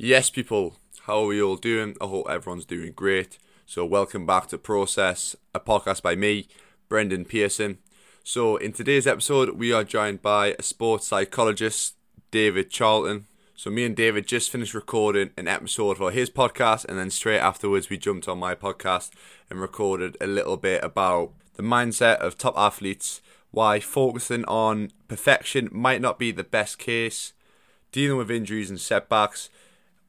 Yes, people, how are we all doing? I hope everyone's doing great. So, welcome back to Process, a podcast by me, Brendan Pearson. So, in today's episode, we are joined by a sports psychologist, David Charlton. So, me and David just finished recording an episode for his podcast, and then straight afterwards, we jumped on my podcast and recorded a little bit about the mindset of top athletes, why focusing on perfection might not be the best case, dealing with injuries and setbacks.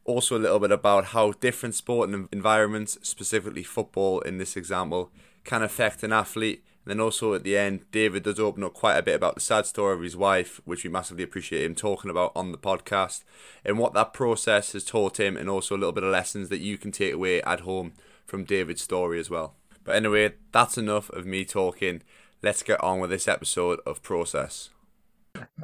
Also, a little bit about how different sporting environments, specifically football in this example, can affect an athlete. And then also at the end, David does open up quite a bit about the sad story of his wife, which we massively appreciate him talking about on the podcast, and what that process has taught him, and also a little bit of lessons that you can take away at home from David's story as well. But anyway, that's enough of me talking. Let's get on with this episode of Process.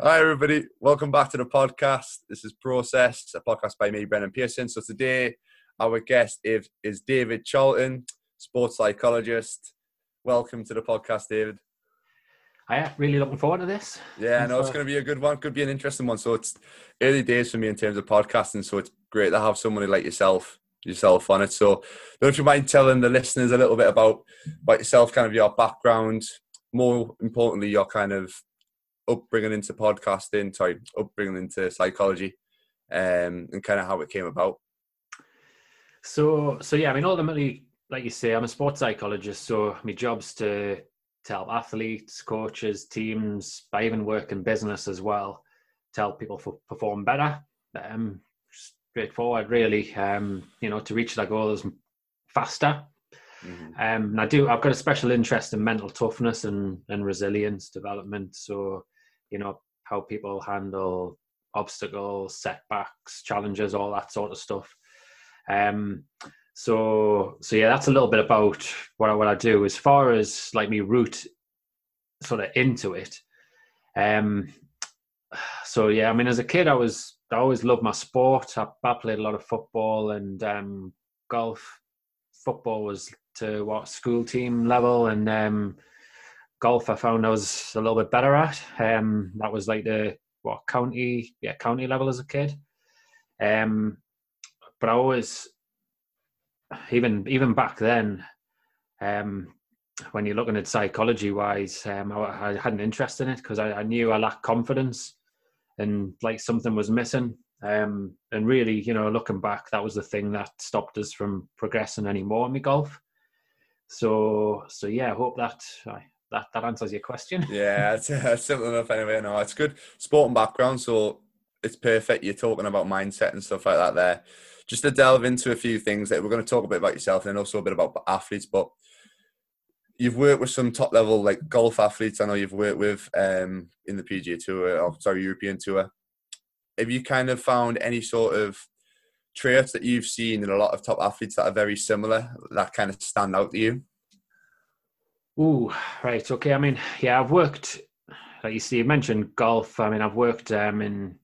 Hi, everybody. Welcome back to the podcast. This is Process, a podcast by me, Brendan Pearson. So today, our guest is, is David Charlton, sports psychologist. Welcome to the podcast, David. I am really looking forward to this. Yeah, I know it's going to be a good one. Could be an interesting one. So it's early days for me in terms of podcasting. So it's great to have somebody like yourself yourself on it. So, don't you mind telling the listeners a little bit about about yourself, kind of your background, more importantly, your kind of upbringing into podcasting, sorry, upbringing into psychology, um, and kind of how it came about. So, so yeah, I mean, ultimately, like you say, I'm a sports psychologist, so my job's to to help athletes, coaches, teams. I even work in business as well to help people f- perform better. Um, straightforward, really. Um, you know, to reach their goals faster. Mm-hmm. Um, and I do. I've got a special interest in mental toughness and and resilience development. So, you know, how people handle obstacles, setbacks, challenges, all that sort of stuff. Um, so so yeah, that's a little bit about what I, what I do. As far as like me root sort of into it. Um, so yeah, I mean, as a kid, I was I always loved my sport. I, I played a lot of football and um, golf. Football was to what school team level, and um, golf I found I was a little bit better at. Um, that was like the what county, yeah, county level as a kid. Um, but I always even even back then, um, when you're looking at psychology wise, um, I, I, had an interest in it because I, I, knew I lacked confidence and like something was missing. Um, and really, you know, looking back, that was the thing that stopped us from progressing anymore in the golf. So, so yeah, I hope that that that answers your question. Yeah, it's uh, simple enough anyway. No, it's good sporting background, so it's perfect. You're talking about mindset and stuff like that there just to delve into a few things that we're going to talk a bit about yourself and also a bit about athletes. But you've worked with some top level like golf athletes. I know you've worked with um, in the PGA Tour or sorry European Tour. Have you kind of found any sort of traits that you've seen in a lot of top athletes that are very similar that kind of stand out to you? Ooh, right. Okay. I mean, yeah, I've worked, like you see, you mentioned golf. I mean, I've worked um, in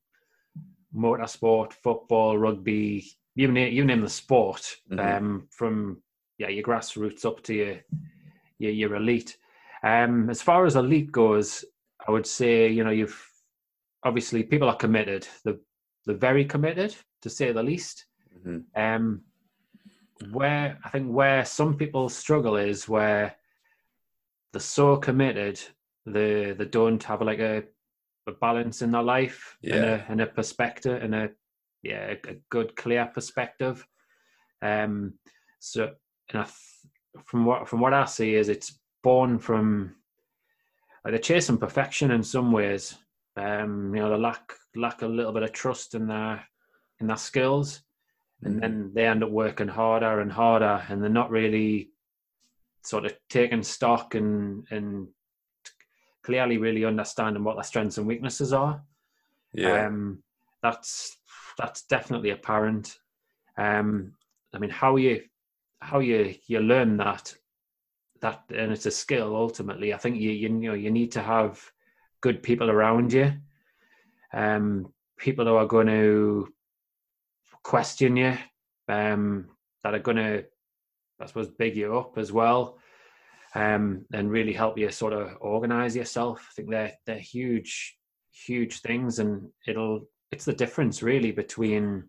motorsport, football, rugby, you name, you name the sport mm-hmm. um, from yeah your grassroots up to your your, your elite. Um, as far as elite goes, I would say you know you've obviously people are committed. They're, they're very committed to say the least. Mm-hmm. Um, where I think where some people struggle is where they're so committed they they don't have like a, a balance in their life yeah. and a and a perspective and a yeah, a, good clear perspective. Um, so, and I, from what from what I see is it's born from like they're chasing perfection in some ways. Um, you know, they lack lack a little bit of trust in their in their skills, and mm. then they end up working harder and harder, and they're not really sort of taking stock and and clearly really understanding what their strengths and weaknesses are. Yeah. Um, that's that's definitely apparent. Um, I mean, how you how you you learn that that and it's a skill ultimately. I think you you know you need to have good people around you, um, people who are going to question you, um, that are going to I suppose big you up as well. Um, and really help you sort of organize yourself. I think they're they're huge, huge things, and it'll it's the difference really between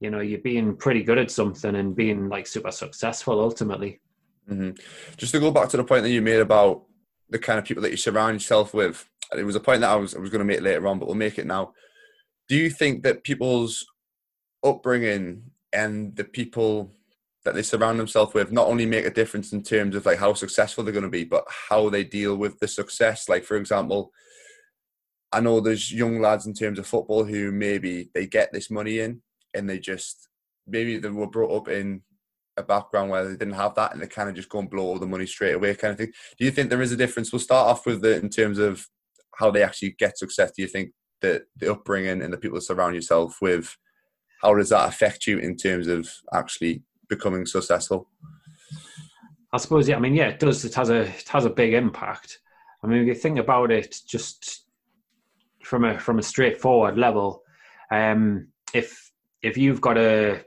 you know you're being pretty good at something and being like super successful ultimately. Mm-hmm. Just to go back to the point that you made about the kind of people that you surround yourself with, it was a point that I was I was going to make later on, but we'll make it now. Do you think that people's upbringing and the people that they surround themselves with not only make a difference in terms of like how successful they're going to be, but how they deal with the success? Like for example, I know there's young lads in terms of football who maybe they get this money in and they just maybe they were brought up in a background where they didn't have that and they kind of just go and blow all the money straight away kind of thing. Do you think there is a difference? We'll start off with it in terms of how they actually get success. Do you think that the upbringing and the people that surround yourself with, how does that affect you in terms of actually becoming successful? I suppose, yeah. I mean, yeah, it does. It has a it has a big impact. I mean, if you think about it, just from a from a straightforward level, um, if if you've got a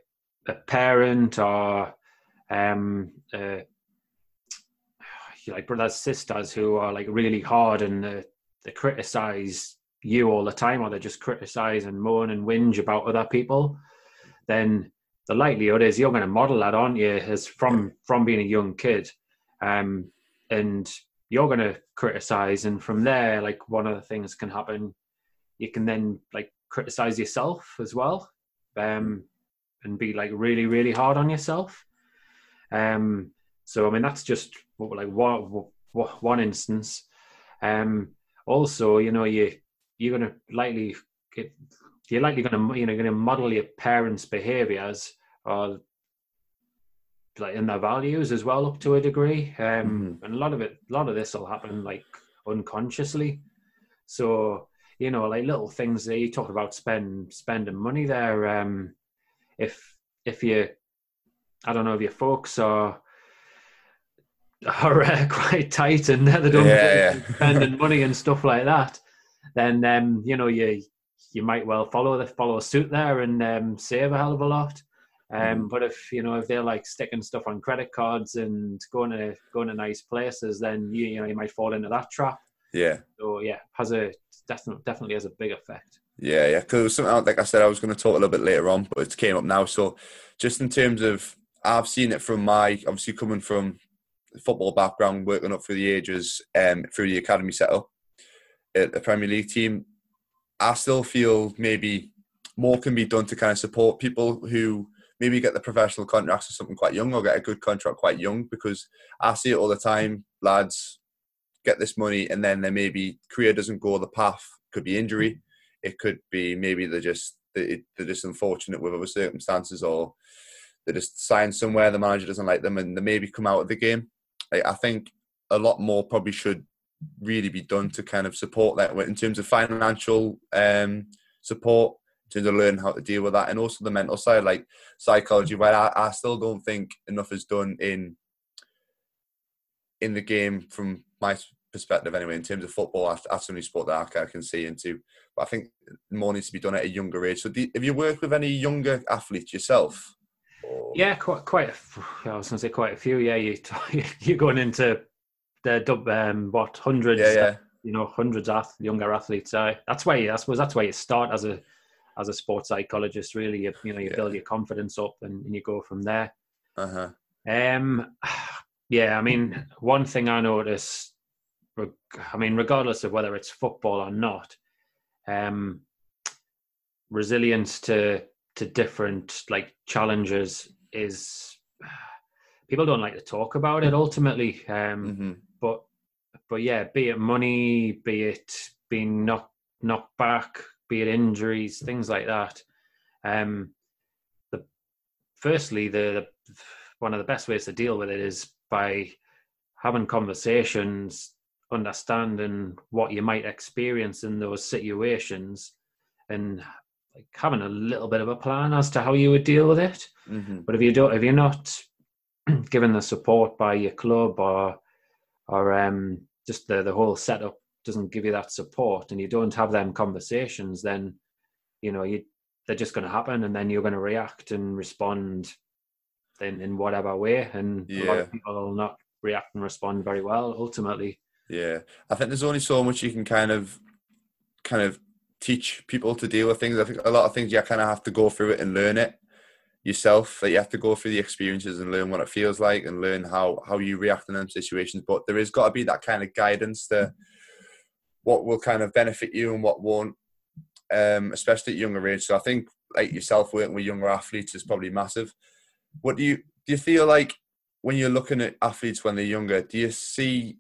a parent or um, uh, like brothers sisters who are like really hard and uh, they criticize you all the time or they just criticize and moan and whinge about other people then the likelihood is you're going to model that on you as from from being a young kid. Um, and you're going to criticize and from there like one of the things can happen you can then like criticize yourself as well um, and be like really really hard on yourself. Um, so i mean that's just like one, one instance. Um, also you know you you're going to likely get you're likely going to you know going to model your parents' behaviors or like in their values as well up to a degree. Um, mm-hmm. And a lot of it, a lot of this will happen like unconsciously. So you know, like little things that you talk about spend spending money there. Um, if if you, I don't know, if your folks are are uh, quite tight and they don't yeah, yeah. spending money and stuff like that, then um, you know you you might well follow the follow suit there and um, save a hell of a lot. Um, mm. But if you know if they're like sticking stuff on credit cards and going to going to nice places, then you you know you might fall into that trap. Yeah. So yeah, has a definitely definitely has a big effect. Yeah, yeah. Because something like I said, I was going to talk a little bit later on, but it came up now. So just in terms of, I've seen it from my obviously coming from football background, working up through the ages, um, through the academy setup at the Premier League team. I still feel maybe more can be done to kind of support people who maybe get the professional contracts or something quite young or get a good contract quite young because I see it all the time. Lads get this money and then their maybe career doesn't go the path. Could be injury. It could be maybe they're just they're just unfortunate with other circumstances or they just sign somewhere the manager doesn't like them and they maybe come out of the game. I think a lot more probably should really be done to kind of support that in terms of financial um, support, in terms of how to deal with that, and also the mental side, like psychology. Where I, I still don't think enough is done in in the game from my perspective anyway in terms of football. I, that's the only sport that I can see into but I think more needs to be done at a younger age. So do, have you worked with any younger athletes yourself? Yeah quite quite a, I was going to say quite a few. Yeah you you're going into the um, what hundreds, yeah, yeah. you know, hundreds of younger athletes. Uh, that's why I suppose that's why you start as a as a sports psychologist. Really, you, you know, you yeah. build your confidence up and, and you go from there. Uh huh. Um, yeah, I mean, one thing I notice, I mean, regardless of whether it's football or not, um, resilience to to different like challenges is people don't like to talk about it ultimately um, mm-hmm but yeah, be it money, be it being knocked knocked back, be it injuries, things like that. Um, the firstly, the, the one of the best ways to deal with it is by having conversations, understanding what you might experience in those situations, and like having a little bit of a plan as to how you would deal with it. Mm-hmm. But if you don't, if you're not given the support by your club or or um, just the the whole setup doesn't give you that support, and you don't have them conversations, then you know you they're just going to happen, and then you're going to react and respond in in whatever way, and yeah. a lot of people will not react and respond very well ultimately. Yeah, I think there's only so much you can kind of kind of teach people to deal with things. I think a lot of things you kind of have to go through it and learn it. Yourself that you have to go through the experiences and learn what it feels like and learn how how you react in them situations. But there has got to be that kind of guidance to what will kind of benefit you and what won't um, especially at younger age. So i think like yourself working with younger athletes is probably massive. What do you do you feel like when you're looking at athletes when they're younger do you see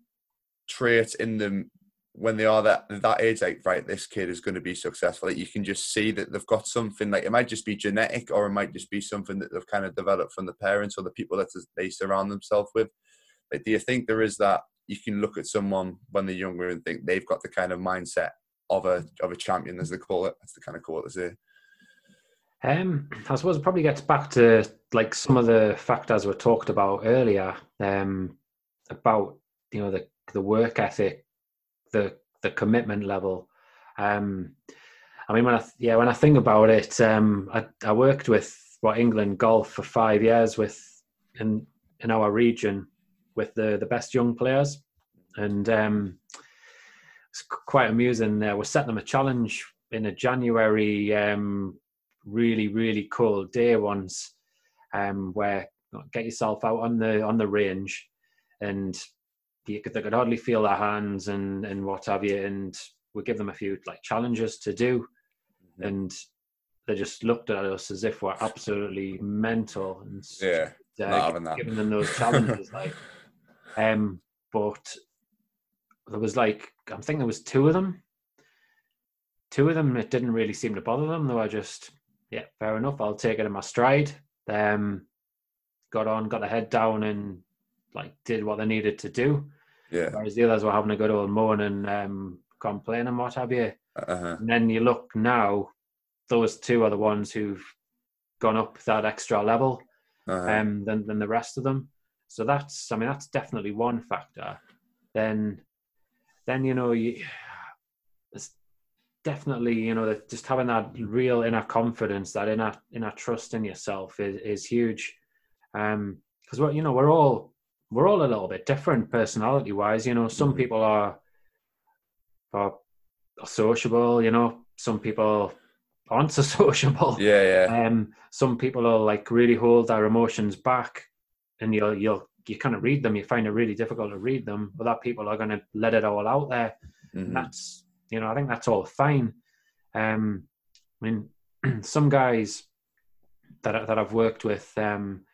traits in them when they are that that age, like right, this kid is going to be successful. Like you can just see that they've got something. Like it might just be genetic, or it might just be something that they've kind of developed from the parents or the people that they surround themselves with. Like, do you think there is that you can look at someone when they're younger and think they've got the kind of mindset of a of a champion, as they call it? That's the kind of quote they say. Um, I suppose it probably gets back to like some of the factors we talked about earlier. Um, about you know the the work ethic the the commitment level. Um, I mean, when I yeah, when I think about it, um, I, I worked with what England golf for five years with in in our region with the the best young players, and um, it's quite amusing. Uh, we set them a challenge in a January um, really really cold day once, um, where get yourself out on the on the range and you could, they could hardly feel their hands and and what have you, and we give them a few like challenges to do, mm-hmm. and they just looked at us as if we're absolutely mental and yeah, uh, giving them those challenges like, um, but there was like I think there was two of them. Two of them, it didn't really seem to bother them. They were just, yeah, fair enough. I'll take it in my stride. Um, got on, got the head down, and like did what they needed to do. Yeah. Whereas the others were having a good old moan and um, complain and what have you. Uh-huh. And then you look now, those two are the ones who've gone up that extra level uh-huh. um, than than the rest of them. So that's I mean that's definitely one factor. Then then you know you it's definitely you know that just having that real inner confidence, that inner inner trust in yourself is is huge. Um, because we're you know we're all we're all a little bit different personality wise. You know, some mm-hmm. people are are sociable. You know, some people aren't so sociable. Yeah, yeah. Um, some people are like really hold their emotions back, and you'll you'll you kind of read them. You find it really difficult to read them, but that people are going to let it all out there. Mm-hmm. That's you know, I think that's all fine. Um, I mean, some guys that that I've worked with, um,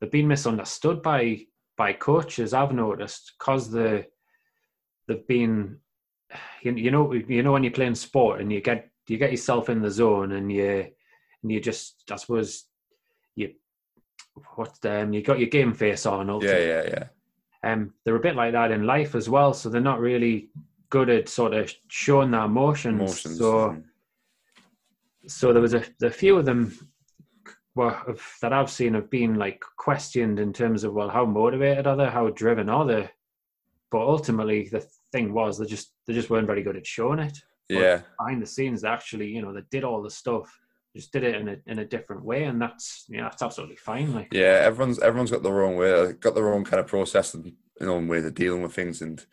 they've been misunderstood by by coaches I've noticed because the they've been you, you know you know when you're playing sport and you get you get yourself in the zone and you and you just I suppose you what um you got your game face on ultimately. yeah yeah yeah um they're a bit like that in life as well so they're not really good at sort of showing their emotions, emotions. so so there was a, a few of them well, that I've seen have been like questioned in terms of well, how motivated are they, how driven are they? But ultimately, the thing was they just they just weren't very good at showing it. But yeah. Behind the scenes, they actually, you know, they did all the stuff, just did it in a in a different way, and that's you know that's absolutely fine. Like yeah, everyone's everyone's got their own way, got their own kind of process and their own way of dealing with things and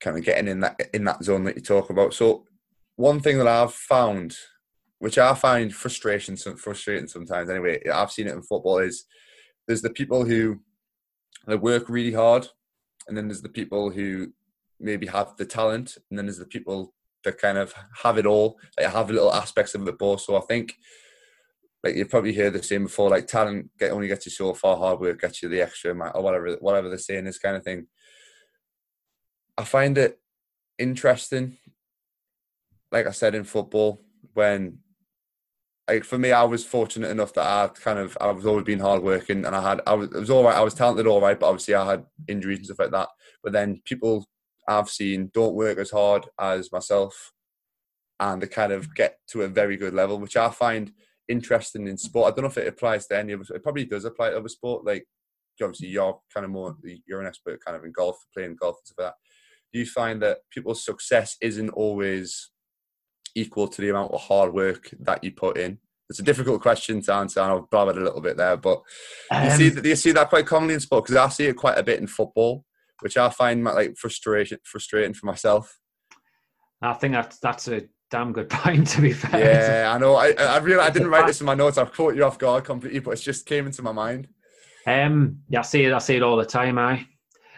kind of getting in that in that zone that you talk about. So one thing that I've found which I find frustration frustrating sometimes. Anyway, I've seen it in football. Is there's the people who they work really hard, and then there's the people who maybe have the talent, and then there's the people that kind of have it all, They have little aspects of the ball. So I think, like you've probably heard the same before, like talent get, only gets you so far, hard work gets you the extra, amount or whatever, whatever they're saying, this kind of thing. I find it interesting, like I said in football, when like for me, I was fortunate enough that I kind of I was always been hardworking, and I had I was was all right. I was talented, all right, but obviously I had injuries and stuff like that. But then people I've seen don't work as hard as myself, and they kind of get to a very good level, which I find interesting in sport. I don't know if it applies to any of us. It probably does apply to other sport. Like obviously you're kind of more you're an expert kind of in golf, playing golf and stuff like that. Do you find that people's success isn't always equal to the amount of hard work that you put in? It's a difficult question to answer. I've blabbered a little bit there, but um, you see, do you see that quite commonly in sport? Because I see it quite a bit in football, which I find like frustration, frustrating for myself. I think that's that's a damn good point to be fair. Yeah, I know. I I really I didn't write this in my notes. I've caught you off guard completely, but it just came into my mind. Um, yeah, I see it. I see it all the time. I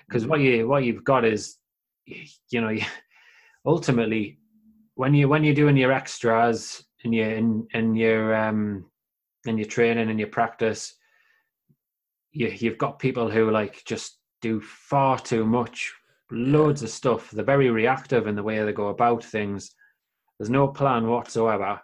because what you what you've got is, you know, ultimately when you when you're doing your extras and you in in your um in your training and your practice, you you've got people who like just do far too much, loads of stuff. They're very reactive in the way they go about things. There's no plan whatsoever.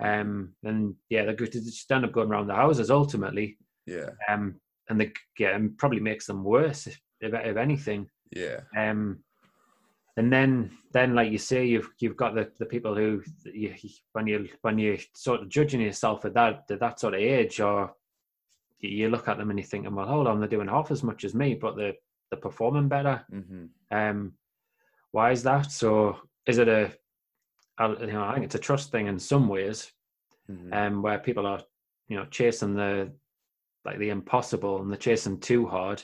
Um, and yeah, they're good to just end up going around the houses ultimately. Yeah. Um, and they yeah, and probably makes them worse if, if, if anything. Yeah. Um, and then then like you say, you've you've got the, the people who you, when you when you sort of judging yourself at that at that sort of age, or you look at them and you're thinking, well, hold on, they're doing half as much as me, but they're they're performing better. Mm-hmm. Um, why is that? So is it a I, you know, I think it's a trust thing in some ways, Mm-hmm. um, where people are, you know, chasing the like the impossible and they're chasing too hard.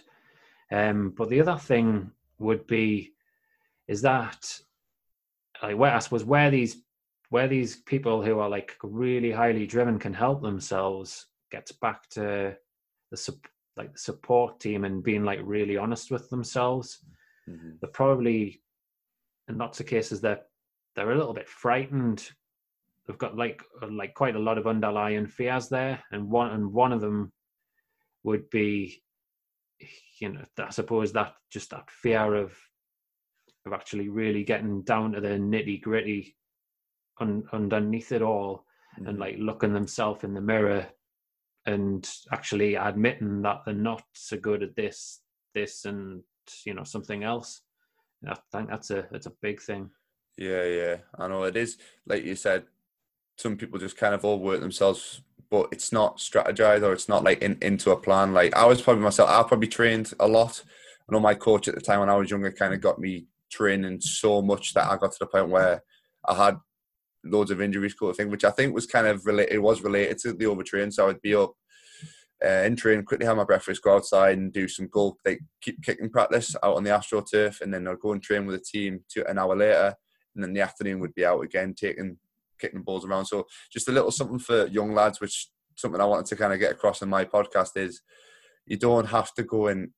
Um, but the other thing would be is that like where I suppose where these where these people who are like really highly driven can help themselves gets back to the like the support team and being like really honest with themselves. Mm-hmm. They're probably in lots of cases they're they're a little bit frightened. They've got like like quite a lot of underlying fears there, and one and one of them would be, you know, I suppose that just that fear of of actually really getting down to the nitty gritty un, underneath it all, Mm-hmm. and like looking themselves in the mirror and actually admitting that they're not so good at this, this, and you know something else. I think that's a that's a big thing. Yeah, yeah, I know it is. Like you said, some people just kind of all work themselves, but it's not strategized or it's not like in, into a plan. Like I was probably myself, I probably trained a lot. I know my coach at the time when I was younger kind of got me training so much that I got to the point where I had loads of injuries, kind of thing, which I think was kind of related. It was related to the overtraining. So I'd be up uh, in train, quickly have my breakfast, go outside and do some goal, like keep kicking practice out on the AstroTurf, and then I'd go and train with the team to an hour later and then the afternoon would be out again taking kicking balls around. So just a little something for young lads, which something I wanted to kind of get across in my podcast is you don't have to go and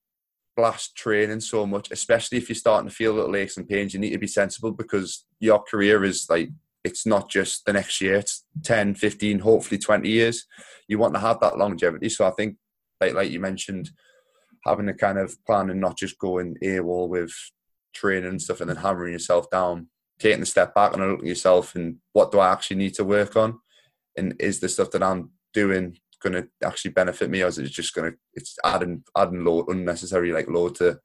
blast training so much, especially if you're starting to feel a little aches and pains. You need to be sensible because your career is like it's not just the next year, it's 10, 15, hopefully 20 years. You want to have that longevity. So I think like like you mentioned, having a kind of plan and not just going AWOL with training and stuff and then hammering yourself down taking a step back and looking at yourself and what do I actually need to work on, and is the stuff that I'm doing going to actually benefit me, or is it just going to it's adding adding load unnecessary like load to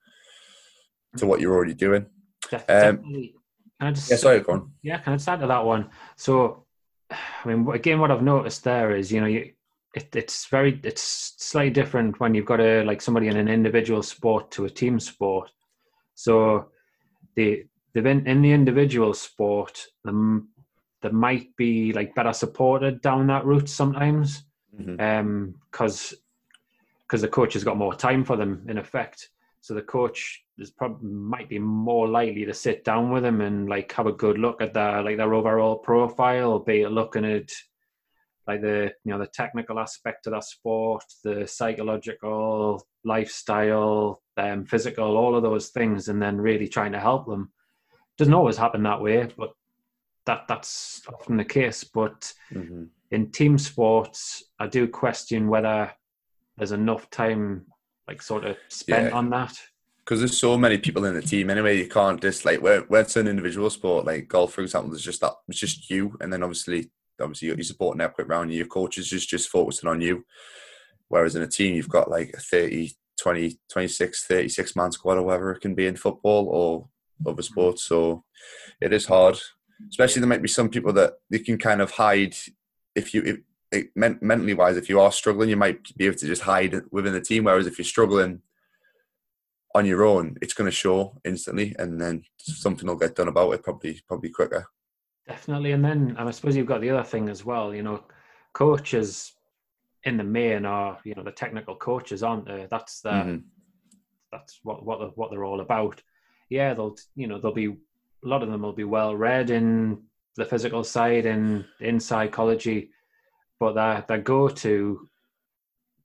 to what you're already doing? Um, definitely. Can I just, Yeah, sorry, go on. Yeah, can I just add to that one? So, I mean, again, what I've noticed there is, you know, you, it, it's very, it's slightly different when you've got a like somebody in an individual sport to a team sport. So, the the in, in the individual sport, the, there might be like better supported down that route sometimes, Mhm. um, because because the coach has got more time for them in effect. So the coach is probably might be more likely to sit down with them and like have a good look at their like their overall profile, be it looking at like the you know the technical aspect of that sport, the psychological, lifestyle, um, physical, all of those things, and then really trying to help them. Doesn't always happen that way, but that that's often the case. But Mhm. In team sports, I do question whether there's enough time like sort of spent Yeah. on that. because there's so many people in the team anyway. You can't just like where, where it's an individual sport like golf, for example. There's just that it's just you, and then obviously, obviously your support network around you. Your coach is just just focusing on you. Whereas in a team, you've got like a 30, 20, 26, 36 man squad or whatever it can be in football or other mm-hmm. sports. So it is hard. Especially there might be some people that they can kind of hide if you if, it, men- mentally wise. If you are struggling, you might be able to just hide within the team. Whereas if you're struggling on your own, it's going to show instantly, and then something will get done about it probably probably quicker. Definitely. And then and I suppose you've got the other thing as well, you know, coaches in the main are, you know, the technical coaches, aren't they? That's the Mhm. that's what what they're, what they're all about. Yeah, they'll you know, they'll be a lot of them will be well read in the physical side in in psychology, but that that go to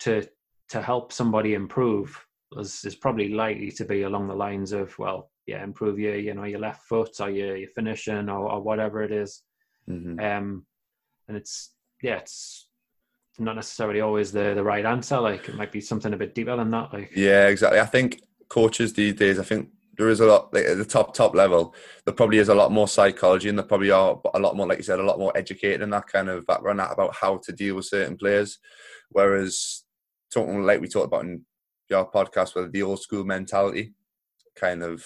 to to help somebody improve is, is probably likely to be along the lines of well, yeah, improve your you know your left foot or your your finishing or, or whatever it is. Mm-hmm. Um, and it's yeah, it's not necessarily always the the right answer. Like it might be something a bit deeper than that. Like Yeah, exactly. I think coaches these days, I think there is a lot like at the top top level. There probably is a lot more psychology, and there probably are a lot more, like you said, a lot more educated in that kind of background about how to deal with certain players. Whereas talking like we talked about in your podcast, where the old school mentality, kind of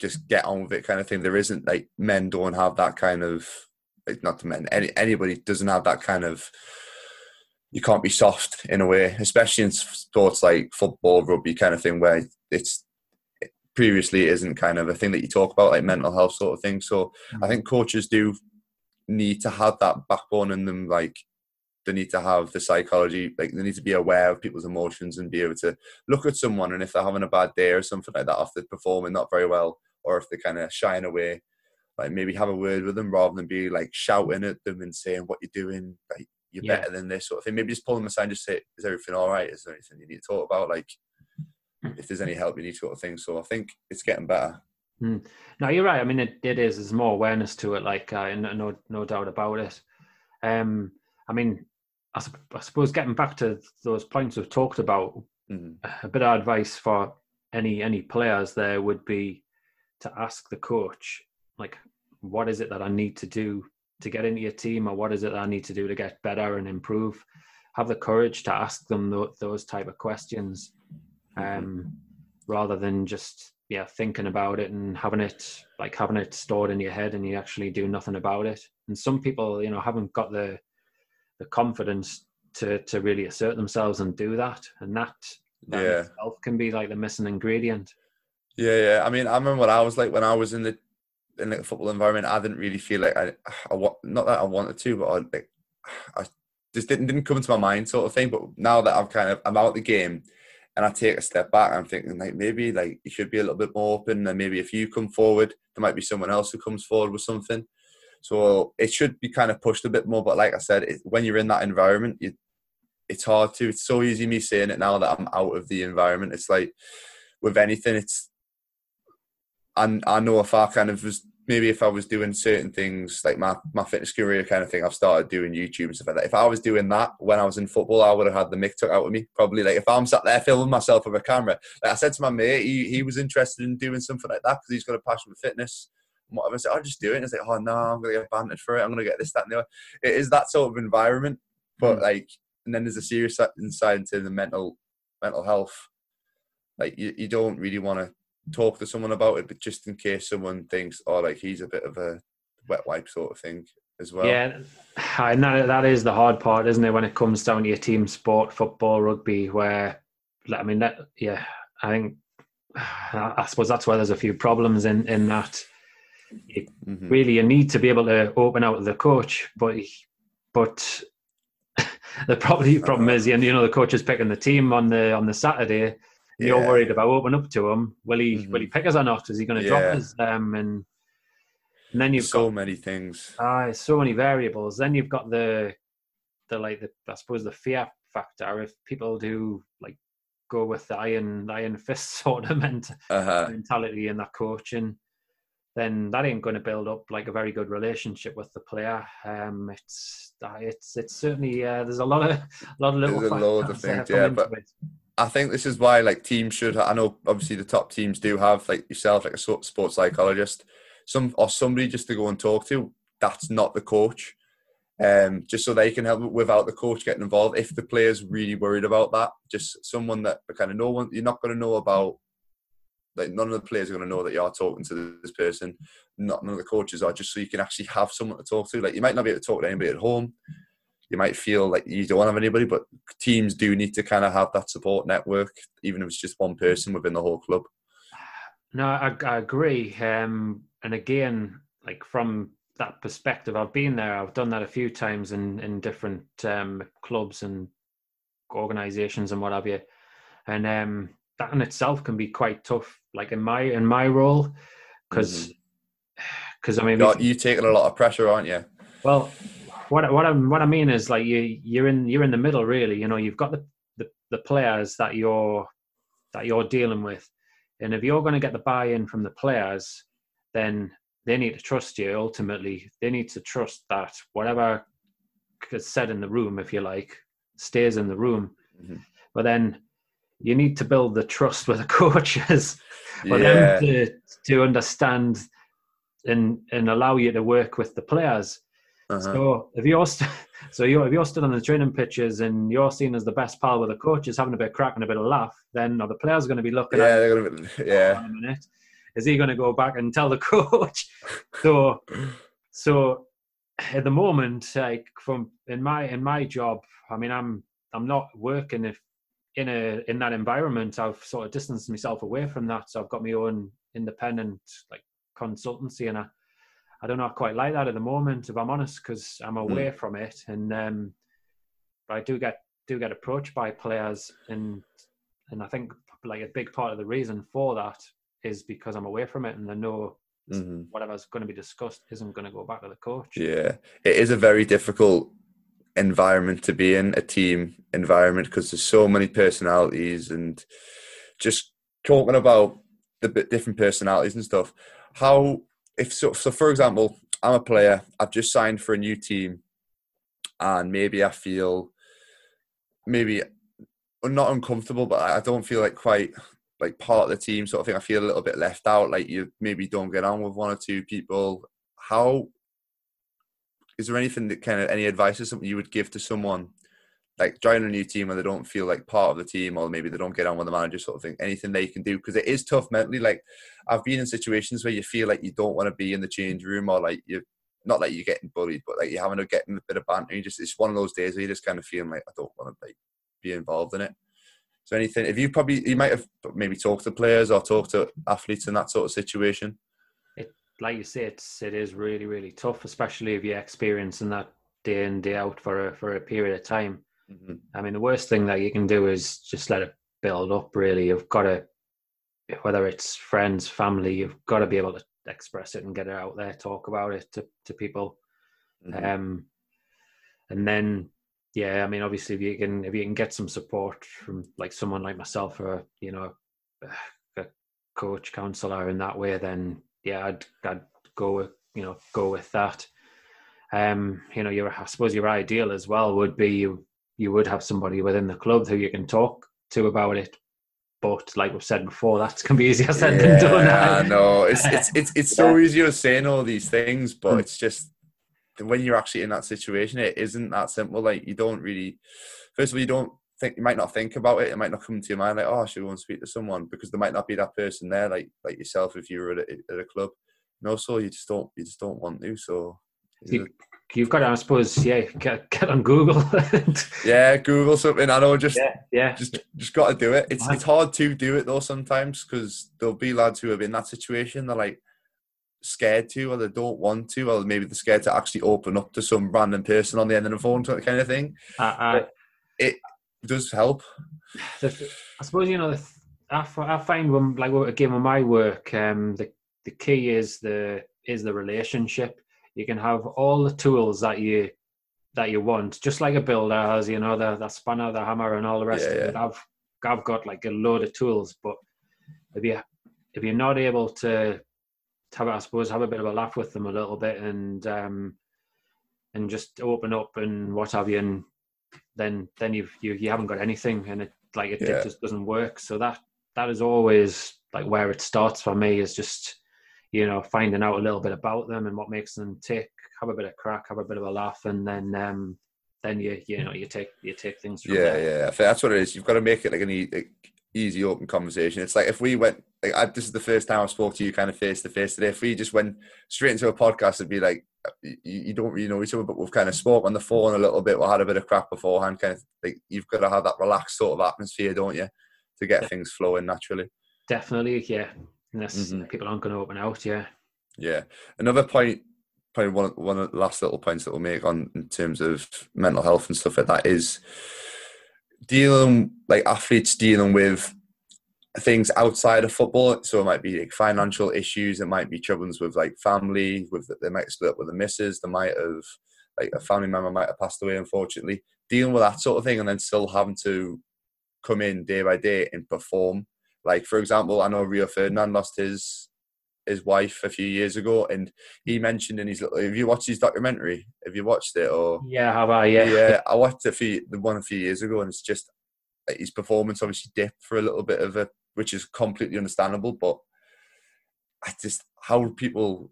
just get on with it kind of thing. There isn't like men don't have that kind of like not men any anybody doesn't have that kind of you can't be soft in a way, especially in sports like football, rugby kind of thing where it's previously isn't kind of a thing that you talk about like mental health sort of thing. So mm-hmm. I think coaches do need to have that backbone in them like they need to have the psychology like they need to be aware of people's emotions and be able to look at someone and if they're having a bad day or something like that if they're performing not very well or if they're kind of shying away like maybe have a word with them rather than be like shouting at them and saying what you're doing like you're yeah. better than this sort of thing maybe just pull them aside and just say is everything all right is there anything you need to talk about like if there's any help you need sort of thing so i think it's getting better mm. no you're right i mean it, it is there's more awareness to it like uh, no no doubt about it um i mean I, I suppose getting back to those points we've talked about, mm-hmm. a bit of advice for any any players there would be to ask the coach, like, what is it that I need to do to get into your team, or what is it that I need to do to get better and improve? Have the courage to ask them th- those type of questions, mm-hmm. um, rather than just yeah thinking about it and having it like having it stored in your head and you actually do nothing about it. And some people, you know, haven't got the the confidence to to really assert themselves and do that, and that, that yeah. itself can be like the missing ingredient. Yeah, yeah. I mean, I remember what I was like when I was in the in the football environment. I didn't really feel like I, I want not that I wanted to, but I like I just didn't didn't come into my mind sort of thing. But now that I've kind of I'm out the game and I take a step back, I'm thinking like maybe like you should be a little bit more open, and maybe if you come forward, there might be someone else who comes forward with something. So it should be kind of pushed a bit more. But like I said, it, when you're in that environment, you, it's hard to. It's so easy me saying it now that I'm out of the environment. It's like with anything, it's. And I know if I kind of was maybe if I was doing certain things like my, my fitness career kind of thing, I've started doing YouTube and stuff like that. If I was doing that when I was in football, I would have had the mic took out of me. Probably like if I'm sat there filming myself with a camera. Like I said to my mate, he, he was interested in doing something like that because he's got a passion for fitness And whatever. I said, I'll just do it. And it's like, oh no, I'm gonna get bantered for it. I'm gonna get this, that, and the other. It is that sort of environment, but mm. like, and then there's a serious side into the mental mental health. Like you, you don't really want to talk to someone about it, but just in case someone thinks, oh, like he's a bit of a wet wipe sort of thing as well. Yeah, and that that is the hard part, isn't it? When it comes down to your team sport, football, rugby, where I mean, that yeah, I think I suppose that's where there's a few problems in in that mm-hmm. really you need to be able to open out the coach, but but the probably problem is you know the coach is picking the team on the on the Saturday. Yeah. You're worried about opening up to him. Will he mm-hmm. will he pick us or not? Is he going to yeah. drop us? Um, and, and then you've so got, many things. Ah, uh, so many variables. Then you've got the the like the I suppose the fear factor. If people do like go with the iron iron fist sort of ment- uh-huh. mentality in that coaching, then that ain't going to build up like a very good relationship with the player. Um, it's it's it's certainly uh, there's a lot of a lot of little there's a load of things, yeah. But it. I think this is why like teams should. I know obviously the top teams do have like yourself, like a sports psychologist, some or somebody just to go and talk to. That's not the coach. Um, just so they can help without the coach getting involved. If the player's really worried about that, just someone that kind of no one you're not going to know about like none of the players are going to know that you are talking to this person. Not none of the coaches are just so you can actually have someone to talk to. Like you might not be able to talk to anybody at home. You might feel like you don't have anybody, but teams do need to kind of have that support network, even if it's just one person within the whole club. No, I, I agree. Um, and again, like from that perspective, I've been there. I've done that a few times in in different um, clubs and organisations and what have you. And um, that in itself can be quite tough like in my in my role because because I mean, you're, you taking a lot of pressure, aren't you? Well, what what I what I mean is like you you're in you're in the middle really. You know, you've got the the, the players that you're that you're dealing with, and if you're going to get the buy-in from the players, then they need to trust you. Ultimately, they need to trust that whatever is said in the room, if you like, stays in the room. Mm-hmm. But then you need to build the trust with the coaches for yeah. them to to understand and and allow you to work with the players. Uh-huh. So if you're st- so you if you're stood on the training pitches and you're seen as the best pal with the coaches, having a bit of crack and a bit of laugh, then the players are going to be looking yeah, at they're gonna be, yeah. a minute. Is he going to go back and tell the coach? so so at the moment, like from in my in my job, I mean, I'm I'm not working if in a in that environment. I've sort of distanced myself away from that, so I've got my own independent like consultancy, and I I don't know I quite like that at the moment, if I'm honest, because I'm hmm. away mm. from it, and um, but I do get do get approached by players, and and I think like a big part of the reason for that is because I'm away from it, and I know mm-hmm. whatever's going to be discussed isn't going to go back to the coach. Yeah, it is a very difficult environment to be in, a team environment, because there's so many personalities, and just talking about the different personalities and stuff. How if so, so for example, I'm a player. I've just signed for a new team, and maybe I feel maybe not uncomfortable, but I don't feel like quite like part of the team sort of thing. I feel a little bit left out. Like you maybe don't get on with one or two people. How is there anything that kind of any advice or something you would give to someone like joining a new team and they don't feel like part of the team or maybe they don't get on with the manager sort of thing anything they can do because it is tough mentally. Like i've been in situations where you feel like you don't want to be in the change room or like you're not like you're getting bullied but like you're having to get in a bit of banter you just it's one of those days where you're just kind of feeling like i don't want to like be involved in it. So anything if you probably you might have maybe talked to players or talked to athletes in that sort of situation? It like you say it's it is really really tough especially if you're experiencing that day in day out for a for a period of time Mm-hmm. I mean, the worst thing that you can do is just let it build up. Really, you've got to, whether it's friends, family, you've got to be able to express it and get it out there, talk about it to to people. Mm-hmm. Um, and then, yeah, I mean, obviously, if you can if you can get some support from like someone like myself or you know, a coach, counselor in that way, then yeah, I'd I'd go with you know go with that. Um, you know, your I suppose your ideal as well would be you you would have somebody within the club who you can talk to about it. But like we've said before, that's gonna be easier said yeah, than done. I know it's it's it's it's so yeah. easier saying all these things, but mm. it's just when you're actually in that situation, it isn't that simple. Like you don't really, first of all, you don't think you might not think about it. It might not come to your mind like, oh, I should go and speak to someone because there might not be that person there, like like yourself if you were at a, at a club. And also, you just don't you just don't want to. So you, you've got to, I suppose, yeah, get, get on Google. yeah, Google something. I know, just yeah, yeah. just just got to do it. It's it's hard to do it though sometimes because there'll be lads who are in that situation. They're like scared to, or they don't want to, or maybe they're scared to actually open up to some random person on the end of the phone, kind of thing. Uh, it does help. I suppose you know. I, I find when like again with my work, um, the the key is the is the relationship you can have all the tools that you that you want, just like a builder has, you know, the, the spanner, the hammer, and all the rest yeah, of it. I've I've got like a load of tools, but if you if you're not able to have, I suppose, have a bit of a laugh with them a little bit and um, and just open up and what have you, and then then you've you, you haven't got anything, and it like it, yeah. it just doesn't work. So that that is always like where it starts for me is just you know, finding out a little bit about them and what makes them tick, have a bit of crack, have a bit of a laugh, and then um, then you you know you take you take things. yeah, there. yeah, that's what it is. You've got to make it like an e- easy, open conversation. It's like if we went, like I, this is the first time I spoke to you kind of face to face today. If we just went straight into a podcast, it'd be like you, you, don't really know each other, but we've kind of spoke on the phone a little bit. We had a bit of crap beforehand. Kind of like you've got to have that relaxed sort of atmosphere, don't you, to get yeah. things flowing naturally. Definitely, yeah unless mm-hmm. people aren't going to open out. Yeah. Yeah. Another point, probably one one of the last little points that we'll make on in terms of mental health and stuff like that is dealing like athletes dealing with things outside of football. So it might be like financial issues. It might be troubles with like family. With they might split up with the missus. They might have like a family member might have passed away. Unfortunately, dealing with that sort of thing, and then still having to come in day by day and perform. Like for example, I know Rio Ferdinand lost his his wife a few years ago, and he mentioned in his. Have you watched his documentary? Have you watched it or? Yeah, how about yeah? Yeah, I watched it few, the one a few years ago, and it's just his performance obviously dipped for a little bit of a, which is completely understandable. But I just how people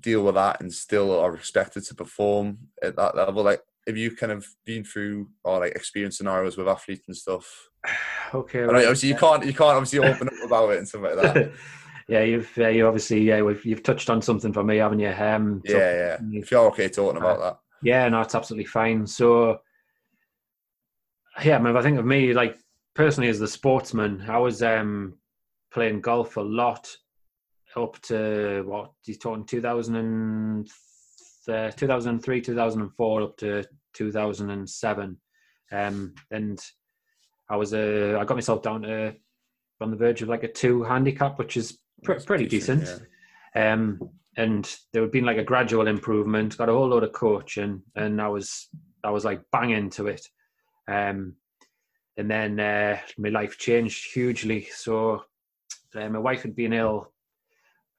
deal with that and still are expected to perform at that level. Like, have you kind of been through or like experienced scenarios with athletes and stuff? Okay, right. obviously you can't you can't obviously open up about it and stuff like that. yeah, you've uh, you obviously yeah you've touched on something for me, haven't you? Um, yeah, yeah. If you're okay talking about that, yeah, no, it's absolutely fine. So, yeah, I mean, I think of me like personally as the sportsman, I was um playing golf a lot up to what he's talking 2000 and, uh, 2003 2004 up to 2007 um and i was uh, i got myself down to on the verge of like a two handicap which is pr- pretty decent, decent. Yeah. um and there had been like a gradual improvement got a whole load of coaching and i was i was like bang into it um and then uh, my life changed hugely so uh, my wife had been ill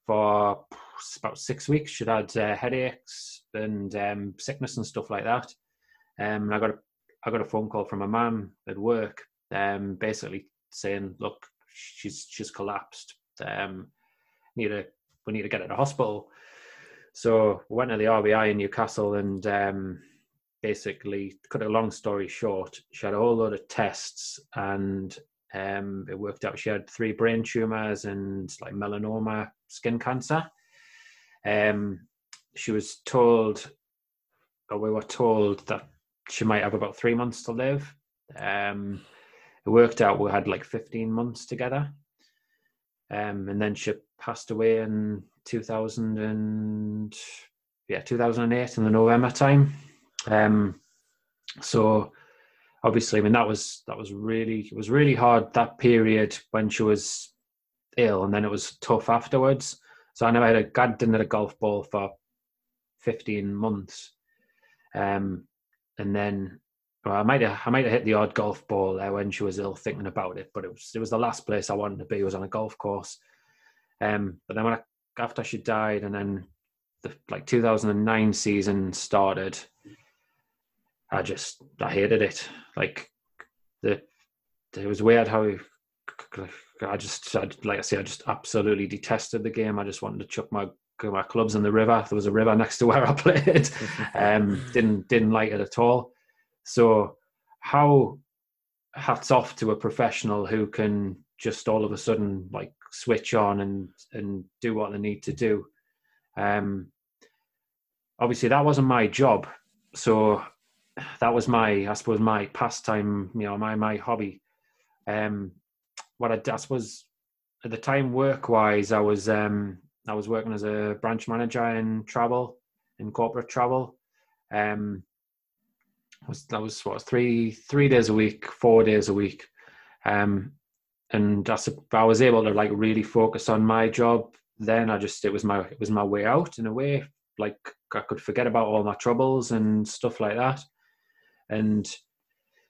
for about six weeks. She'd had uh, headaches and um, sickness and stuff like that. Um, and I got a, I got a phone call from a man at work, um, basically saying, "Look, she's she's collapsed. Um, need to we need to get her to hospital." So we went to the RVI in Newcastle and um, basically, cut a long story short, she had a whole load of tests and um, it worked out she had three brain tumors and like melanoma, skin cancer. Um, she was told, or we were told that she might have about three months to live. Um, it worked out we had like 15 months together. Um, and then she passed away in 2000 and yeah, 2008 in the November time. Um, so obviously, I mean that was that was really it was really hard that period when she was ill, and then it was tough afterwards. So I never had a God didn't a golf ball for fifteen months, um, and then well, I might have I might have hit the odd golf ball there when she was ill, thinking about it. But it was it was the last place I wanted to be was on a golf course. Um, but then when I, after she died, and then the like 2009 season started, I just I hated it. Like the it was weird how I just I, like I say I just absolutely detested the game. I just wanted to chuck my my clubs in the river. There was a river next to where I played. um, didn't didn't like it at all. So how hats off to a professional who can just all of a sudden like switch on and and do what they need to do. Um, obviously that wasn't my job, so that was my, I suppose, my pastime. You know, my my hobby. Um, what I, I was at the time, work wise, I was um, I was working as a branch manager in travel, in corporate travel. Um, was that was what three three days a week, four days a week, um, and I, I was able to like really focus on my job. Then I just it was my it was my way out in a way. Like I could forget about all my troubles and stuff like that. And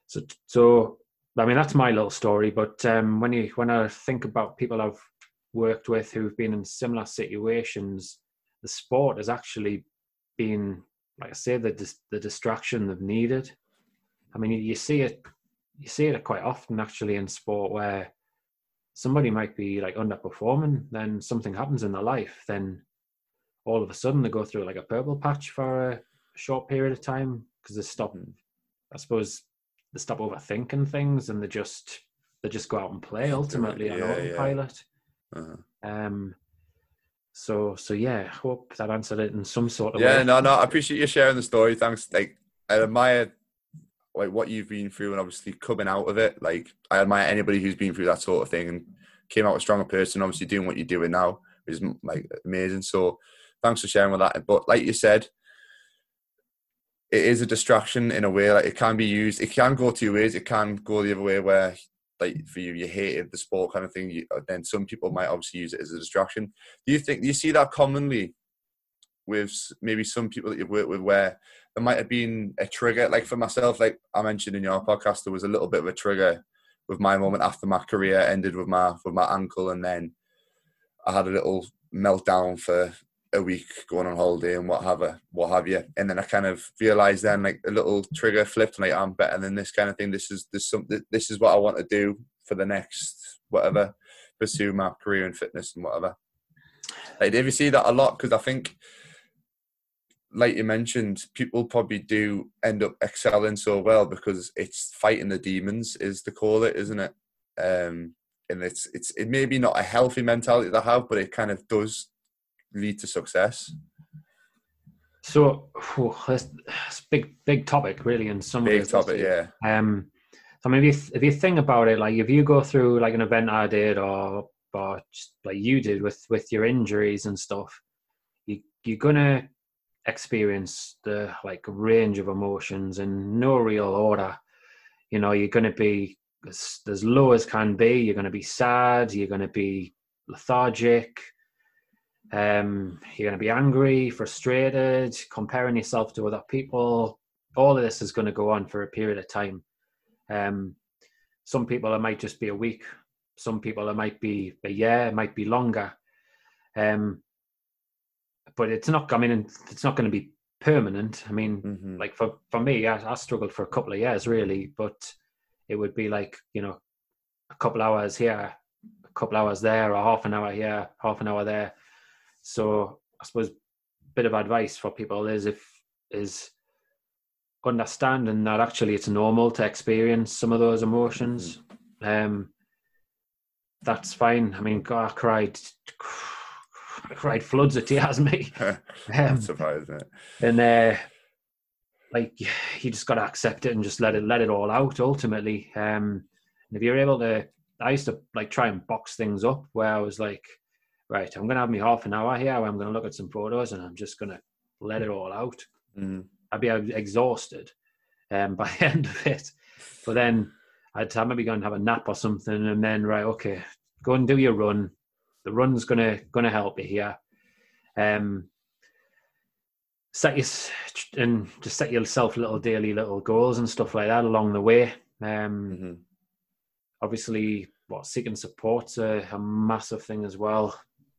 so, so I mean, that's my little story. But um, when you when I think about people I've worked with who've been in similar situations, the sport has actually been, like I say, the the distraction they've needed. I mean, you, you see it, you see it quite often actually in sport where somebody might be like underperforming, then something happens in their life, then all of a sudden they go through like a purple patch for a short period of time because they stop I suppose they stop overthinking things and they just they just go out and play ultimately yeah, on autopilot. Yeah. Uh-huh. Um, so so yeah, hope that answered it in some sort of yeah. Way. Yeah, no, no, I appreciate you sharing the story. Thanks. Like I admire like what you've been through and obviously coming out of it. Like I admire anybody who's been through that sort of thing and came out a stronger person. Obviously doing what you're doing now is like amazing. So thanks for sharing with that. But like you said, it is a distraction in a way. Like it can be used. It can go two ways. It can go the other way where like for you, you hated the sport kind of thing. You, uh, then some people might obviously use it as a distraction. Do you think do you see that commonly with maybe some people that you've worked with where there might have been a trigger? Like for myself, like I mentioned in your podcast, there was a little bit of a trigger with my moment after my career ended with my with my ankle, and then I had a little meltdown for a week going on holiday and what have you, what have you. And then I kind of realized then like a little trigger flipped, like I'm better than this kind of thing. This is this something. This is what I want to do for the next whatever, pursue my career in fitness and whatever. Like, do you see that a lot? Because I think, like you mentioned, people probably do end up excelling so well because it's fighting the demons, is the call it, isn't it? Um, and it's it's it may be not a healthy mentality to have, but it kind of does lead to success? So oh, that's, that's big, big topic, really. In some big ways, topic, yeah. Um, so mean, if, you, if you think about it, like if you go through like an event I did, or or just like you did with with your injuries and stuff, you you're gonna experience the like range of emotions in no real order. You know, you're gonna be as, as low as can be. You're gonna be sad. You're gonna be lethargic um, you're going to be angry, frustrated, comparing yourself to other people. All of this is going to go on for a period of time. Um, some people it might just be a week. Some people it might be a year. It might be longer. Um, but it's not. I mean, it's not going to be permanent. I mean, mm-hmm. like for for me, I, I struggled for a couple of years really, but it would be like you know, a couple hours here, a couple hours there, or half an hour here, half an hour there so I suppose a bit of advice for people is if is understanding that actually it's normal to experience some of those emotions. Mm-hmm. Um, that's fine. I mean, God, I cried, I cried floods of tears, me. um, surprising. And uh, like you just got to accept it and just let it let it all out. Ultimately, um, and if you're able to, I used to like try and box things up where I was like, right, I'm going to have me half an hour here where I'm going to look at some photos and I'm just going to let it all out. Mm-hmm. I'd be exhausted um, by the end of it. But then I'd have maybe go and have a nap or something and then, right, okay, go and do your run. The run's going to going to help you here. Um, set your and just set yourself little daily little goals and stuff like that along the way. Um, mm-hmm. Obviously, what seeking support's a, a massive thing as well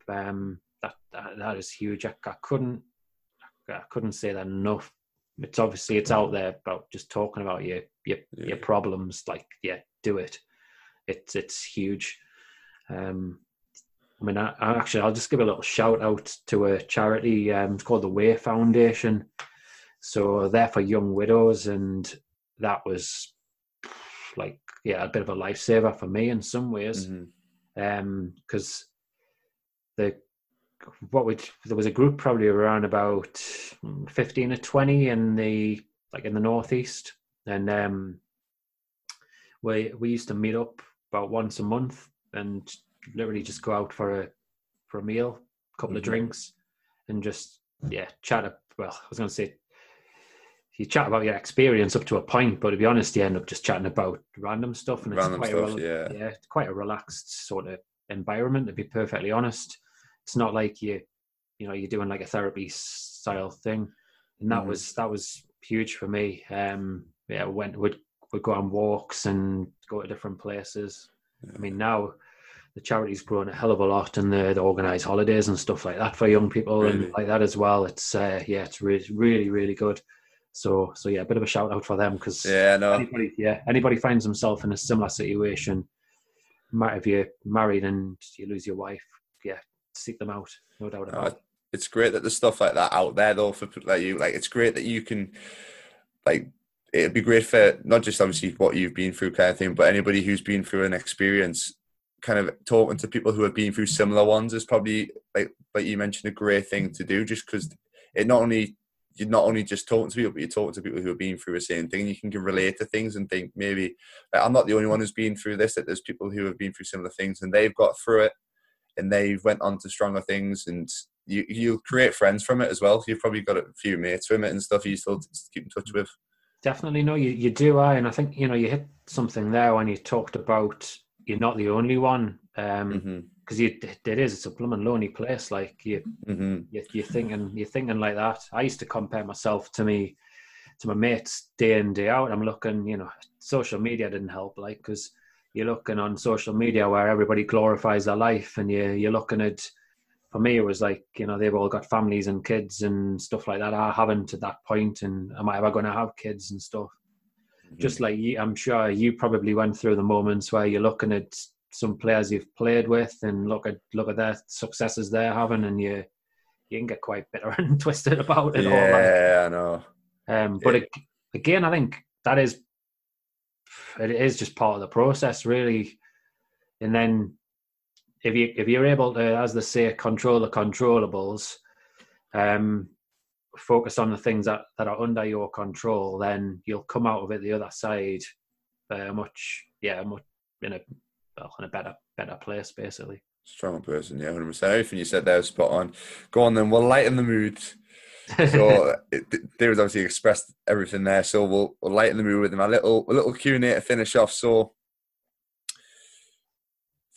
um, that, that, that is huge. I, I couldn't I couldn't say that enough. It's obviously it's out there about just talking about your your, yeah. your problems. Like yeah, do it. It's it's huge. Um, I mean, I, I actually I'll just give a little shout out to a charity. Um, it's called the Way Foundation. So they're for young widows, and that was like yeah a bit of a lifesaver for me in some ways. Mm-hmm. Um, because the what would there was a group probably around about 15 or 20 in the like in the northeast and um we we used to meet up about once a month and literally just go out for a for a meal a couple mm-hmm. of drinks and just yeah chat up well i was going to say you chat about your experience up to a point but to be honest you end up just chatting about random stuff and random it's quite stuff, a, yeah. yeah it's quite a relaxed sort of environment to be perfectly honest it's not like you you know you're doing like a therapy style thing. And that mm-hmm. was that was huge for me. Um yeah went would would go on walks and go to different places. Yeah. i mean now the charity's grown a hell of a lot and they, they organize holidays and stuff like that for young people really? and like that as well. It's uh, yeah it's really really really good. So so yeah a bit of a shout out for them because yeah no anybody yeah anybody finds himself in a similar situation matter if you're married and you lose your wife seek them out, no doubt about uh, it. It's great that there's stuff like that out there though for people like you. Like it's great that you can like it'd be great for not just obviously what you've been through kind of thing, but anybody who's been through an experience kind of talking to people who have been through similar ones is probably like like you mentioned a great thing to do just because it not only you're not only just talking to people, but you're talking to people who have been through the same thing. You can, can relate to things and think maybe like, I'm not the only one who's been through this. That there's people who have been through similar things and they've got through it, and they went on to stronger things and you you create friends from it as well. You've probably got a few mates from it and stuff you still keep in touch with. definitely. No, you, you do. I and I think you know you hit something there when you talked about you're not the only one. Um, Mm-hmm. because you it is it's a blooming lonely place. Like you, Mm-hmm. you you're thinking you're thinking like that. I used to compare myself to me to my mates day in day out. I'm looking, you know, social media didn't help, like because you're looking on social media where everybody glorifies their life, and you you're looking at. For me, it was like you know they've all got families and kids and stuff like that. I haven't at that point, and am I ever going to have kids and stuff? just like you, I'm sure you probably went through the moments where you're looking at some players you've played with and look at look at their successes they're having, and you you can get quite bitter and twisted about it all. like. Yeah, I know. Um, but Yeah. ag- again, I think that is it is just part of the process, really. And then if you if you're able to, as they say, control the controllables, um, focus on the things that, that are under your control, then you'll come out of it the other side uh, much, yeah, much in a well, in a better better place, basically. Strong person, yeah, 100%. Everything you said there was spot on. Go on then, we'll lighten the mood. So it, David's obviously expressed everything there, so we'll, we'll lighten the mood with him. A little, a little Q&A to finish off. So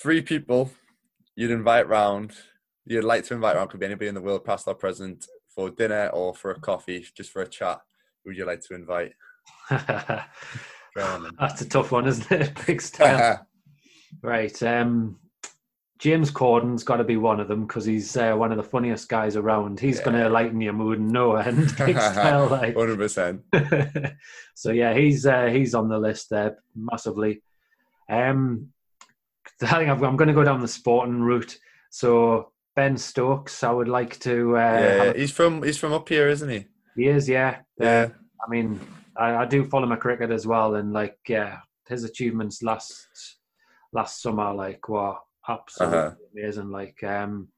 three people you'd invite round, you'd like to invite round, could be anybody in the world, past or present, for dinner or for a coffee, just for a chat. Who would you like to invite? Go on then. That's a tough one, isn't it? Big style. Right. Um, James Corden's got to be one of them because he's uh, one of the funniest guys around. He's going to lighten your mood no end. Style, like. 100%. so yeah, he's uh, he's on the list there massively. Um, I think I've, I'm going to go down the sporting route. So Ben Stokes, I would like to. Uh, yeah, have- he's from he's from up here, isn't he? he is, yeah. Yeah. I mean, I, I do follow my cricket as well, and like, yeah, his achievements last last summer, like, were absolutely Uh-huh. amazing. Like, um,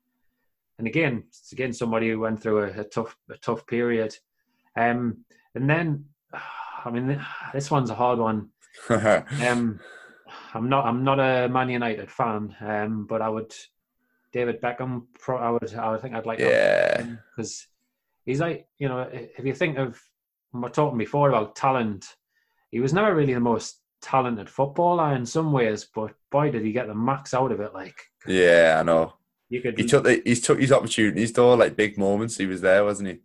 and again, it's again somebody who went through a, a tough a tough period, um, and then, I mean, this one's a hard one. Um, I'm not I'm not a Man United fan, um, but I would David Beckham. Pro, I would I would think I'd like yeah. because he's like you know if you think of we were talking before about talent he was never really the most talented footballer in some ways but boy did he get the max out of it like Yeah, I know. you could He took the, he took his opportunities though, like big moments. He was there, wasn't he?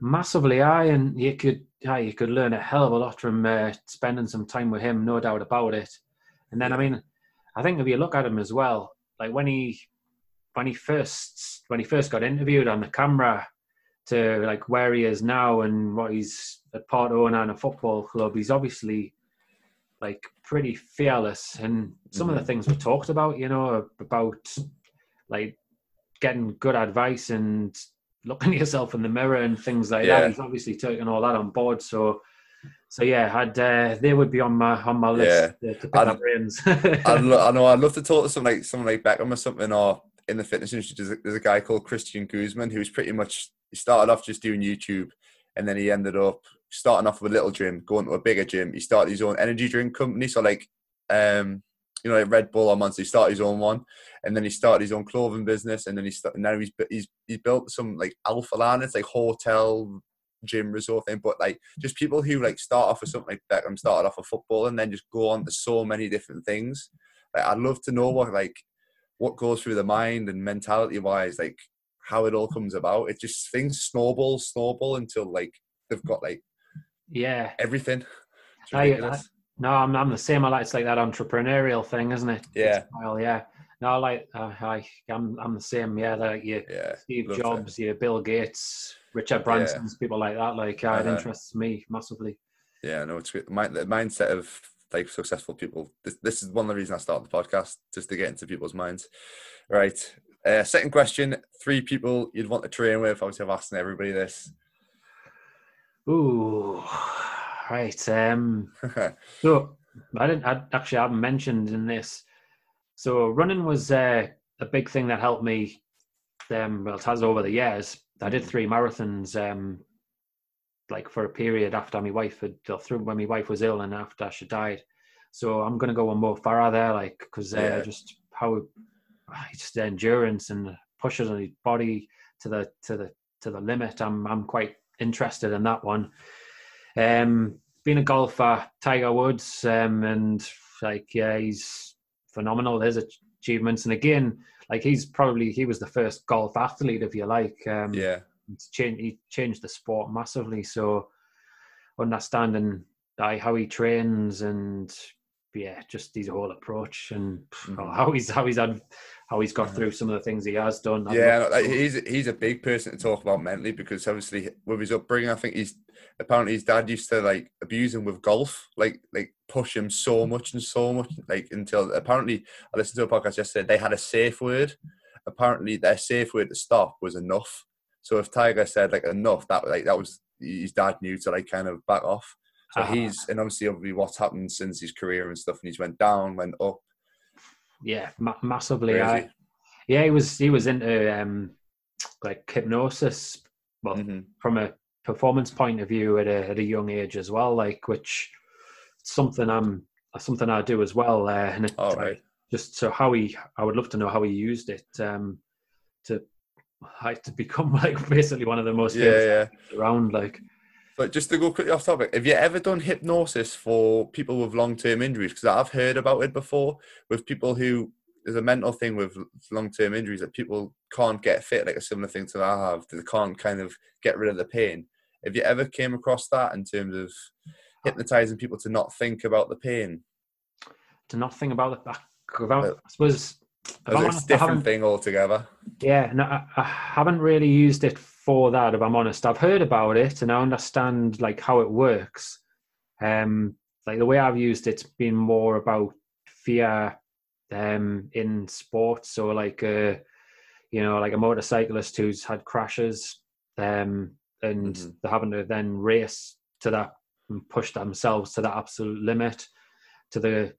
massively I and you could yeah, you could learn a hell of a lot from uh, spending some time with him no doubt about it and then i mean i think if you look at him as well like when he when he first when he first got interviewed on the camera to like where he is now and what he's a part owner in a football club he's obviously like pretty fearless and some of the Mhm. things we talked about you know about like getting good advice and looking at yourself in the mirror and things like Yeah. that he's obviously taken all that on board so so yeah had uh, they would be on my on my list to, to pick I'd- brains I'd lo- I know. I'd love to talk to someone like someone like Beckham or something, or in the fitness industry. There's a, there's a guy called Christian Guzman who's pretty much he started off just doing YouTube, and then he ended up starting off with a little gym, going to a bigger gym. He started his own energy drink company, so like um, you know, like Red Bull or Monster. He started his own one, and then he started his own clothing business, and then he started, now he's he's he's built some like Alphaland. It's like hotel gym resort thing, but like just people who like start off with something like Beckham started off with football and then just go on to so many different things. Like I'd love to know what like what goes through the mind and mentality wise, like how it all comes about. It just things snowball, snowball until like they've got like yeah everything. It's I- No, I'm, I'm the same. I like it's like that entrepreneurial thing, isn't it? Yeah. Well, yeah. No, I like uh, I I'm I'm the same. Yeah, like you, yeah, Steve. Jobs, you, Bill Gates, Richard Branson's, people like that. Like uh, it interests me massively. Yeah, no, it's great. My, the mindset of like successful people. This, this is one of the reasons I started the podcast, just to get into people's minds. Right. Uh, second question: Three people you'd want to train with. Obviously, I've asked everybody this. Ooh, right. Um, so I didn't I actually haven't mentioned in this. So running was uh, a big thing that helped me. Um, well, it has over the years. I did three marathons. Um, like for a period after my wife had or through when my wife was ill and after she died. So I'm gonna go on Mo Farah there, like because uh, Yeah. just how just the endurance and pushes on his body to the to the to the limit. I'm I'm quite interested in that one. Um, being a golfer, Tiger Woods, um, and like yeah, he's phenomenal. His achievements, and again, like he's probably he was the first golf athlete, if you like. Um, yeah, changed he changed the sport massively. So understanding uh, how he trains and yeah, just his whole approach and mm-hmm. how he's how he's had how he's got through some of the things he has done. yeah, like, he's he's a big person to talk about mentally because obviously with his upbringing, I think he's apparently his dad used to like abuse him with golf, like like push him so much and so much, like until apparently I listened to a podcast yesterday. They had a safe word. Apparently, their safe word to stop was enough. So if Tiger said like enough, that like that was his dad knew to like kind of back off. So uh-huh. he's and obviously obviously what's happened since his career and stuff, and he's went down, went up. Yeah, ma- massively. I, yeah, he was he was into um, like hypnosis, well, mm-hmm. from a performance point of view at a at a young age as well. Like which something I'm something I do as well. Uh, and it, All right. Just so how he, I would love to know how he used it um, to to become like basically one of the most yeah, yeah. around. Like but just to go quickly off topic, have you ever done hypnosis for people with long term injuries? Because I've heard about it before with people who there's a mental thing with long term injuries that people can't get fit, like a similar thing to that I have. They can't kind of get rid of the pain. Have you ever came across that in terms of hypnotizing people to not think about the pain? To not think about it. I uh, suppose it's a different thing altogether. Yeah, no, I, I haven't really used it for that, if I'm honest. I've heard about it and I understand like how it works. Um, like the way I've used it's been more about fear um, in sports. So like uh, you know, like a motorcyclist who's had crashes um, and mm-hmm. they're having to then race to that and push themselves to that absolute limit. To the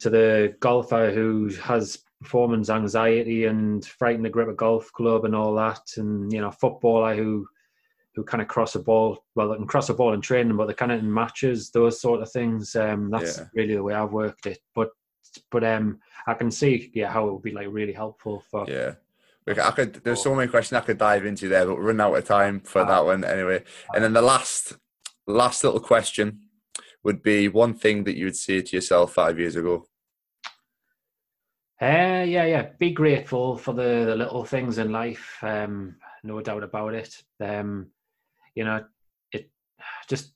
to the golfer who has performance anxiety and frighten the grip of golf club and all that, and you know, footballer who who kind of cross a ball. Well, they can cross a ball in training, but they kind of in matches, those sort of things. Um, that's yeah. really the way I've worked it. But but um, I can see yeah how it would be like really helpful for yeah. I could. There's so many questions I could dive into there, but we're running out of time for that one anyway. And then the last, last little question would be one thing that you would say to yourself five years ago. Uh, yeah, yeah. Be grateful for the, the little things in life. Um, no doubt about it. Um, you know, it just.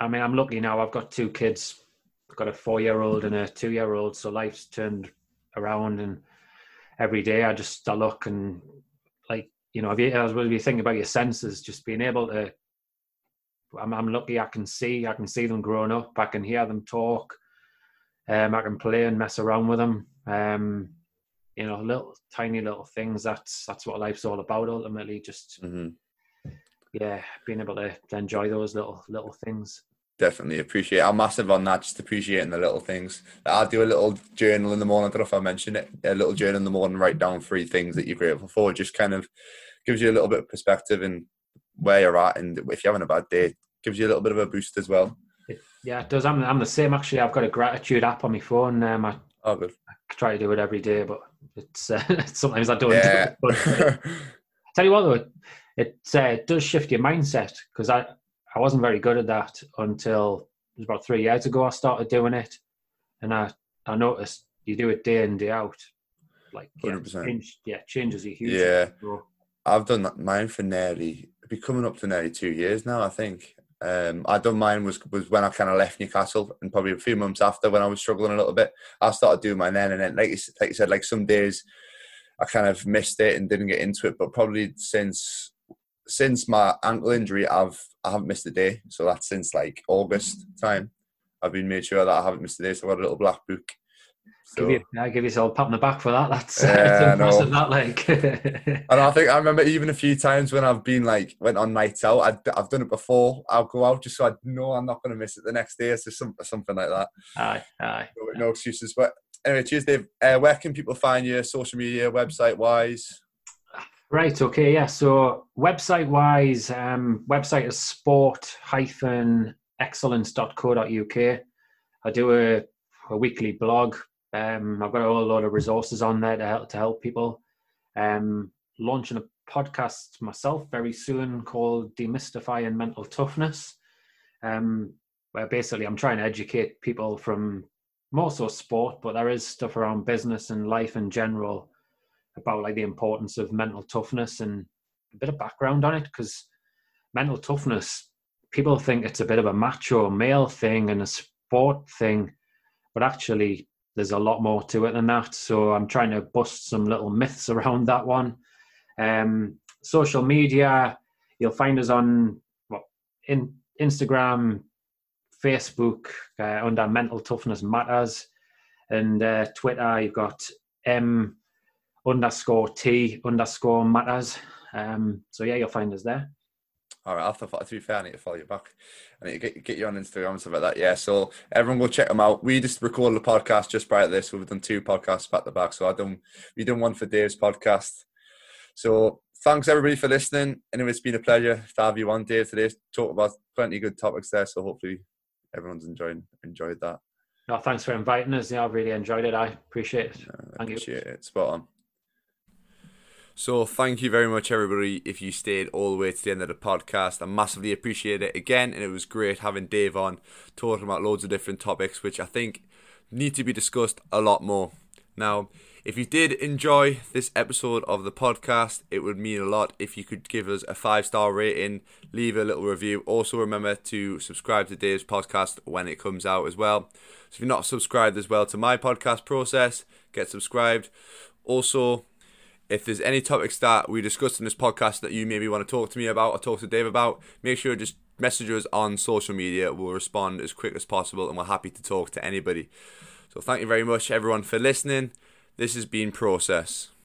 I mean, I'm lucky now. I've got two kids. I've got a four-year-old and a two-year-old. So life's turned around, and every day I just I look and like you know, if you, as you think about your senses, just being able to. I'm, I'm lucky. I can see. I can see them growing up. I can hear them talk. Um, I can play and mess around with them. Um, you know, little tiny little things. That's that's what life's all about. Ultimately, just mm-hmm. yeah, being able to, enjoy those little little things definitely appreciate. I'm massive on that, just appreciating the little things. I do a little journal in the morning. I don't know if I mentioned it. A little journal in the morning, write down three things that you're grateful for. It just kind of gives you a little bit of perspective and where you're at, and if you're having a bad day, gives you a little bit of a boost as well. Yeah, it does. I'm, I'm the same actually. I've got a gratitude app on my phone. Um, I, oh, good. I try to do it every day, but it's uh, sometimes I don't yeah. do it. But uh, tell you what, though, it, uh, does shift your mindset because I I wasn't very good at that until it was about three years ago. I started doing it, and I I noticed you do it day in day out, like yeah, percent. Yeah, changes you huge. Yeah, I've done that mine for nearly be coming up to nearly two years now. I think. Um, I done mine was was when I kind of left Newcastle, and probably a few months after when I was struggling a little bit, I started doing mine then. And then, like you, like you said, like some days I kind of missed it and didn't get into it, but probably since since my ankle injury, I've I haven't missed a day. So that's since like August time. I've been made sure that I haven't missed a day. So I've got a little black book. So, give you, I give yourself a pat on the back for that. That's, yeah, impressive. That like, and I think I remember even a few times when I've been like went on nights out. i have done it before. I'll go out just so I know I'm not going to miss it the next day. So some, or something like that. Aye, aye. No, no excuses. But anyway, Tuesday. Uh, where can people find you, social media, website wise? Right. Okay. Yeah. So website wise, um, website is sport-excellence.co.uk. I do a, a weekly blog. Um, I've got a whole lot of resources on there to help to help people. Um, launching a podcast myself very soon called Demystifying Mental Toughness. Um, where basically I'm trying to educate people from more so sport, but there is stuff around business and life in general about like the importance of mental toughness and a bit of background on it because mental toughness people think it's a bit of a macho male thing and a sport thing but actually there's a lot more to it than that. So i'm trying to bust some little myths around that one. Um, social media you'll find us on in instagram facebook uh, under mental toughness matters. And uh, twitter you've got m underscore t underscore matters. Um, so yeah you'll find us there all right, after to be fair, I need to follow you back. I need to get, get you on Instagram and stuff like that. Yeah, so everyone go check them out. We just recorded a podcast just prior to this. We've done two podcasts back to back. So I done we done one for Dave's podcast. So thanks everybody for listening. Anyway, it's been a pleasure to have you on, Dave, today. Talk about plenty of good topics there. So hopefully everyone's enjoying enjoyed that. No, thanks for inviting us. Yeah, I've really enjoyed it. I appreciate it. Yeah, I appreciate you. it. Spot on. So thank you very much, everybody, if you stayed all the way to the end of the podcast. I massively appreciate it again, and it was great having Dave on, talking about loads of different topics, which I think need to be discussed a lot more. Now, if you did enjoy this episode of the podcast, it would mean a lot if you could give us a five star rating, leave a little review. Also, remember to subscribe to Dave's podcast when it comes out as well. So, if you're not subscribed as well to my podcast process, get subscribed. Also, if there's any topics that we discussed in this podcast that you maybe want to talk to me about or talk to Dave about, make sure just message us on social media. We'll respond as quick as possible and we're happy to talk to anybody. So thank you very much everyone for listening. This has been Process.